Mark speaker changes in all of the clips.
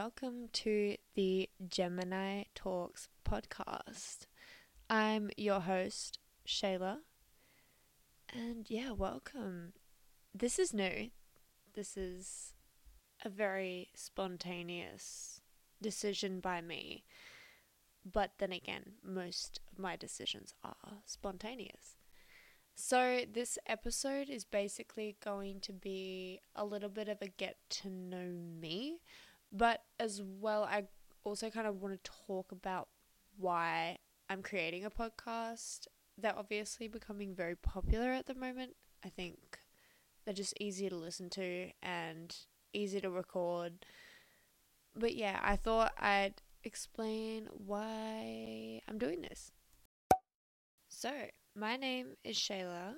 Speaker 1: welcome to the Gemini Talks podcast. I'm your host, Shayla, and yeah, welcome. This is new. This is a very spontaneous decision by me, but then again, most of my decisions are spontaneous. So, this episode is basically going to be a little bit of a get to know me, but as well, I also kind of want to talk about why I'm creating a podcast. They're obviously becoming very popular at the moment. I think they're just easier to listen to and easy to record. But yeah, I thought I'd explain why I'm doing this. So, my name is Shayla.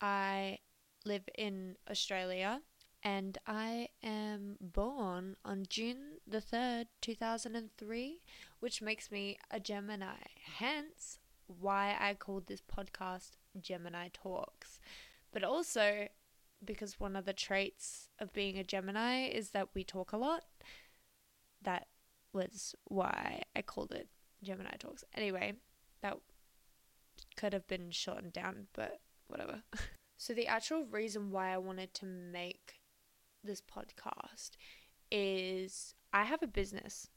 Speaker 1: I live in Australia and I am born on June the 3rd, 2003, which makes me a Gemini. Hence, why I called this podcast Gemini Talks. But also, because one of the traits of being a Gemini is that we talk a lot. That was why I called it Gemini Talks. Anyway, that could have been shortened down, but whatever. so, the actual reason why I wanted to make this podcast is I have a business.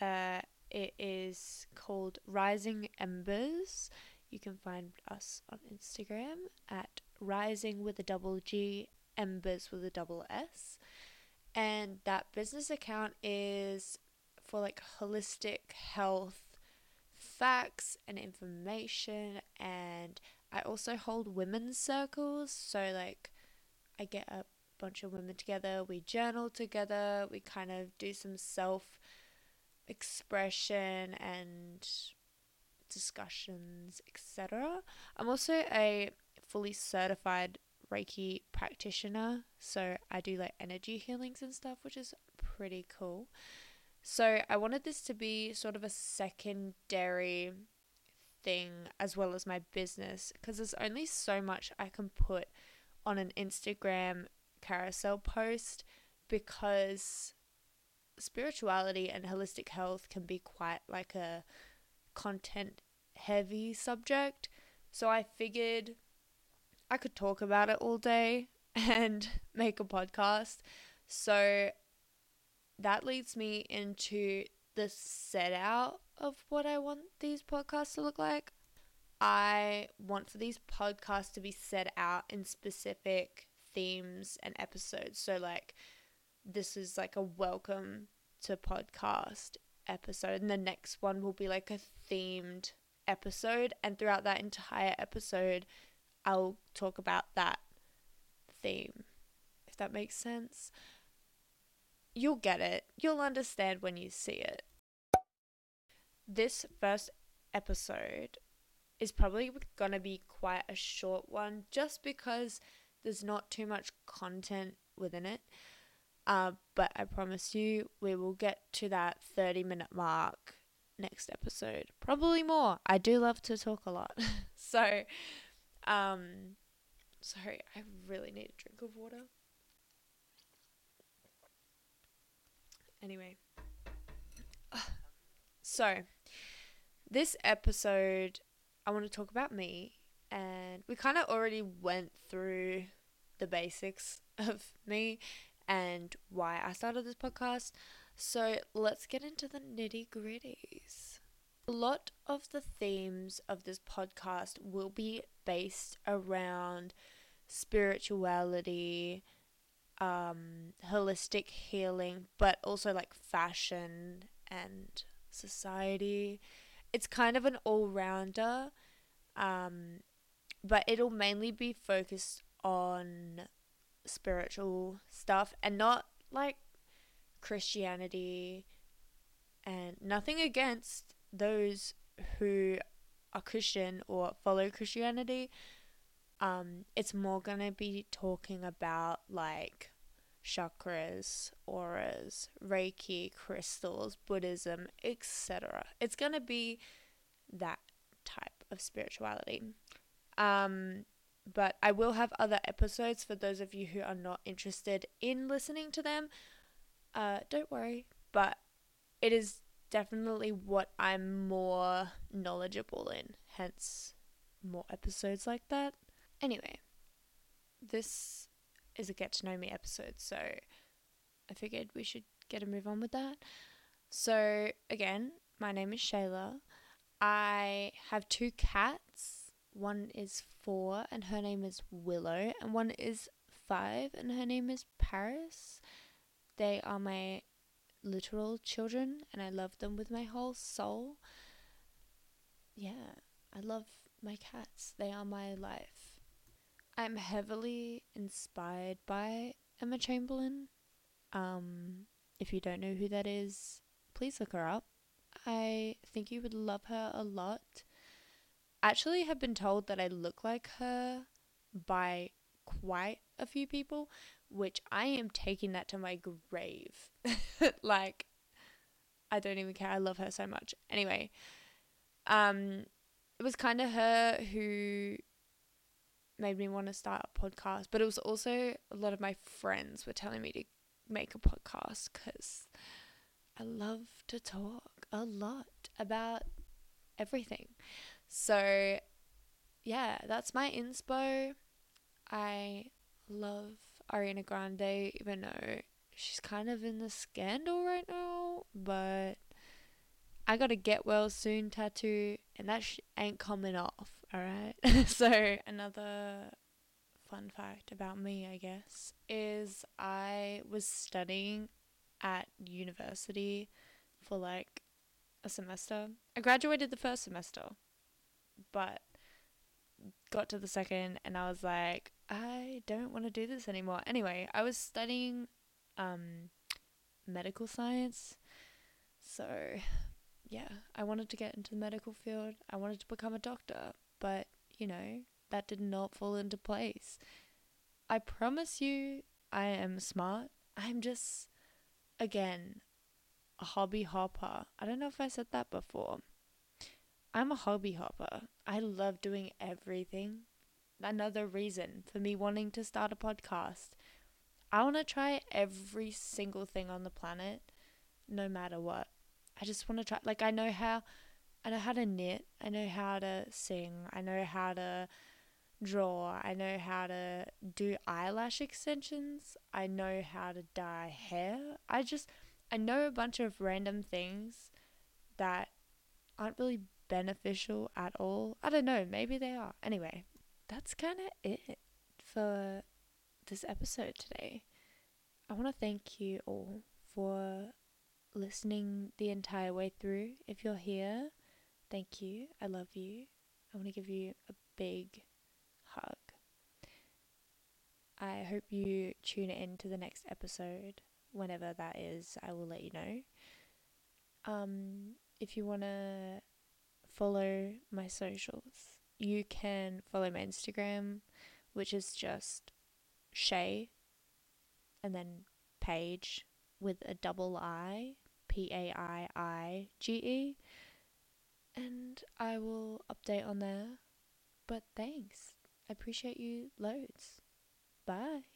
Speaker 1: Uh, it is called Rising Embers. You can find us on Instagram at Rising with a double G, Embers with a double S. And that business account is for like holistic health facts and information and I also hold women's circles so like I get a bunch of women together we journal together we kind of do some self expression and discussions etc I'm also a fully certified reiki practitioner so I do like energy healings and stuff which is pretty cool. So I wanted this to be sort of a secondary thing as well as my business because there's only so much I can put on an Instagram carousel post because spirituality and holistic health can be quite like a content heavy subject. So I figured I could talk about it all day and make a podcast. So that leads me into the set out of what I want these podcasts to look like. I want for these podcasts to be set out in specific themes and episodes. So, like, this is like a welcome to podcast episode, and the next one will be like a themed episode. And throughout that entire episode, I'll talk about that theme, if that makes sense you'll get it. You'll understand when you see it. This first episode is probably going to be quite a short one just because there's not too much content within it. Uh, but I promise you, we will get to that 30 minute mark next episode. Probably more. I do love to talk a lot. so, um, sorry, I really need a drink of water. Anyway. So, this episode, I want to talk about me. And we kind of already went through the basics of me and why I started this podcast. So, let's get into the nitty gritties. A lot of the themes of this podcast will be based around spirituality, um, holistic healing, but also like fashion and society. It's kind of an all rounder, um, but it'll mainly be focused on spiritual stuff and not like Christianity and nothing against those who are Christian or follow Christianity um, it's more to be talking about like chakras, auras, Reiki, crystals, Buddhism, etc. It's to be that type of spirituality. Um, but I will have other episodes for those of you who are not interested in listening to them. Uh, don't worry, but it is definitely what I'm more knowledgeable in, hence more episodes like that. Anyway, this is a get to know me episode, so I figured we should get a move on with that. So, again, my name is Shayla. I have two cats. One is four, and her name is Willow, and one is five, and her name is Paris. They are my literal children, and I love them with my whole soul. Yeah, I love my cats. They are my life. I'm heavily inspired by Emma Chamberlain. Um, if you don't know who that is, please look her up. I think you would love her a lot. Actually, have been told that I look like her by quite a few people, which I am taking that to my grave. like, I don't even care. I love her so much. Anyway, um, it was kind of her who made me want to start a podcast, but it was also a lot of my friends were telling me to make a podcast because I love to talk a lot about everything. So, yeah, that's my inspo. I love Ariana Grande, even though she's kind of in the scandal right now, but I got a get well soon tattoo, and that sh- ain't coming off, alright? so, another fun fact about me, I guess, is I was studying at university for like a semester. I graduated the first semester, but got to the second and I was like, I don't want to do this anymore. Anyway, I was studying um, medical science. So, yeah, I wanted to get into the medical field. I wanted to become a doctor, but, you know, that did not fall into place. I promise you, I am smart. I'm just, again, a hobby hopper. I don't know if I said that before. I'm a hobby hopper. I love doing everything. Another reason for me wanting to start a podcast. I want to try every single thing on the planet, no matter what. I just want to try. Like, I know how. I know how to knit. I know how to sing. I know how to draw. I know how to do eyelash extensions. I know how to dye hair. I just I know a bunch of random things that aren't really beneficial at all. I don't know, maybe they are. Anyway, that's kind of it for this episode today. I want to thank you all for listening the entire way through. If you're here, thank you. I love you. I want to give you a big hug. I hope you tune in to the next episode. Whenever that is, I will let you know. Um, if you want to follow my socials, you can follow my Instagram, which is just Shay and then Paige with a double I, P A I I G E. And I will update on there. But thanks. I appreciate you loads. Bye.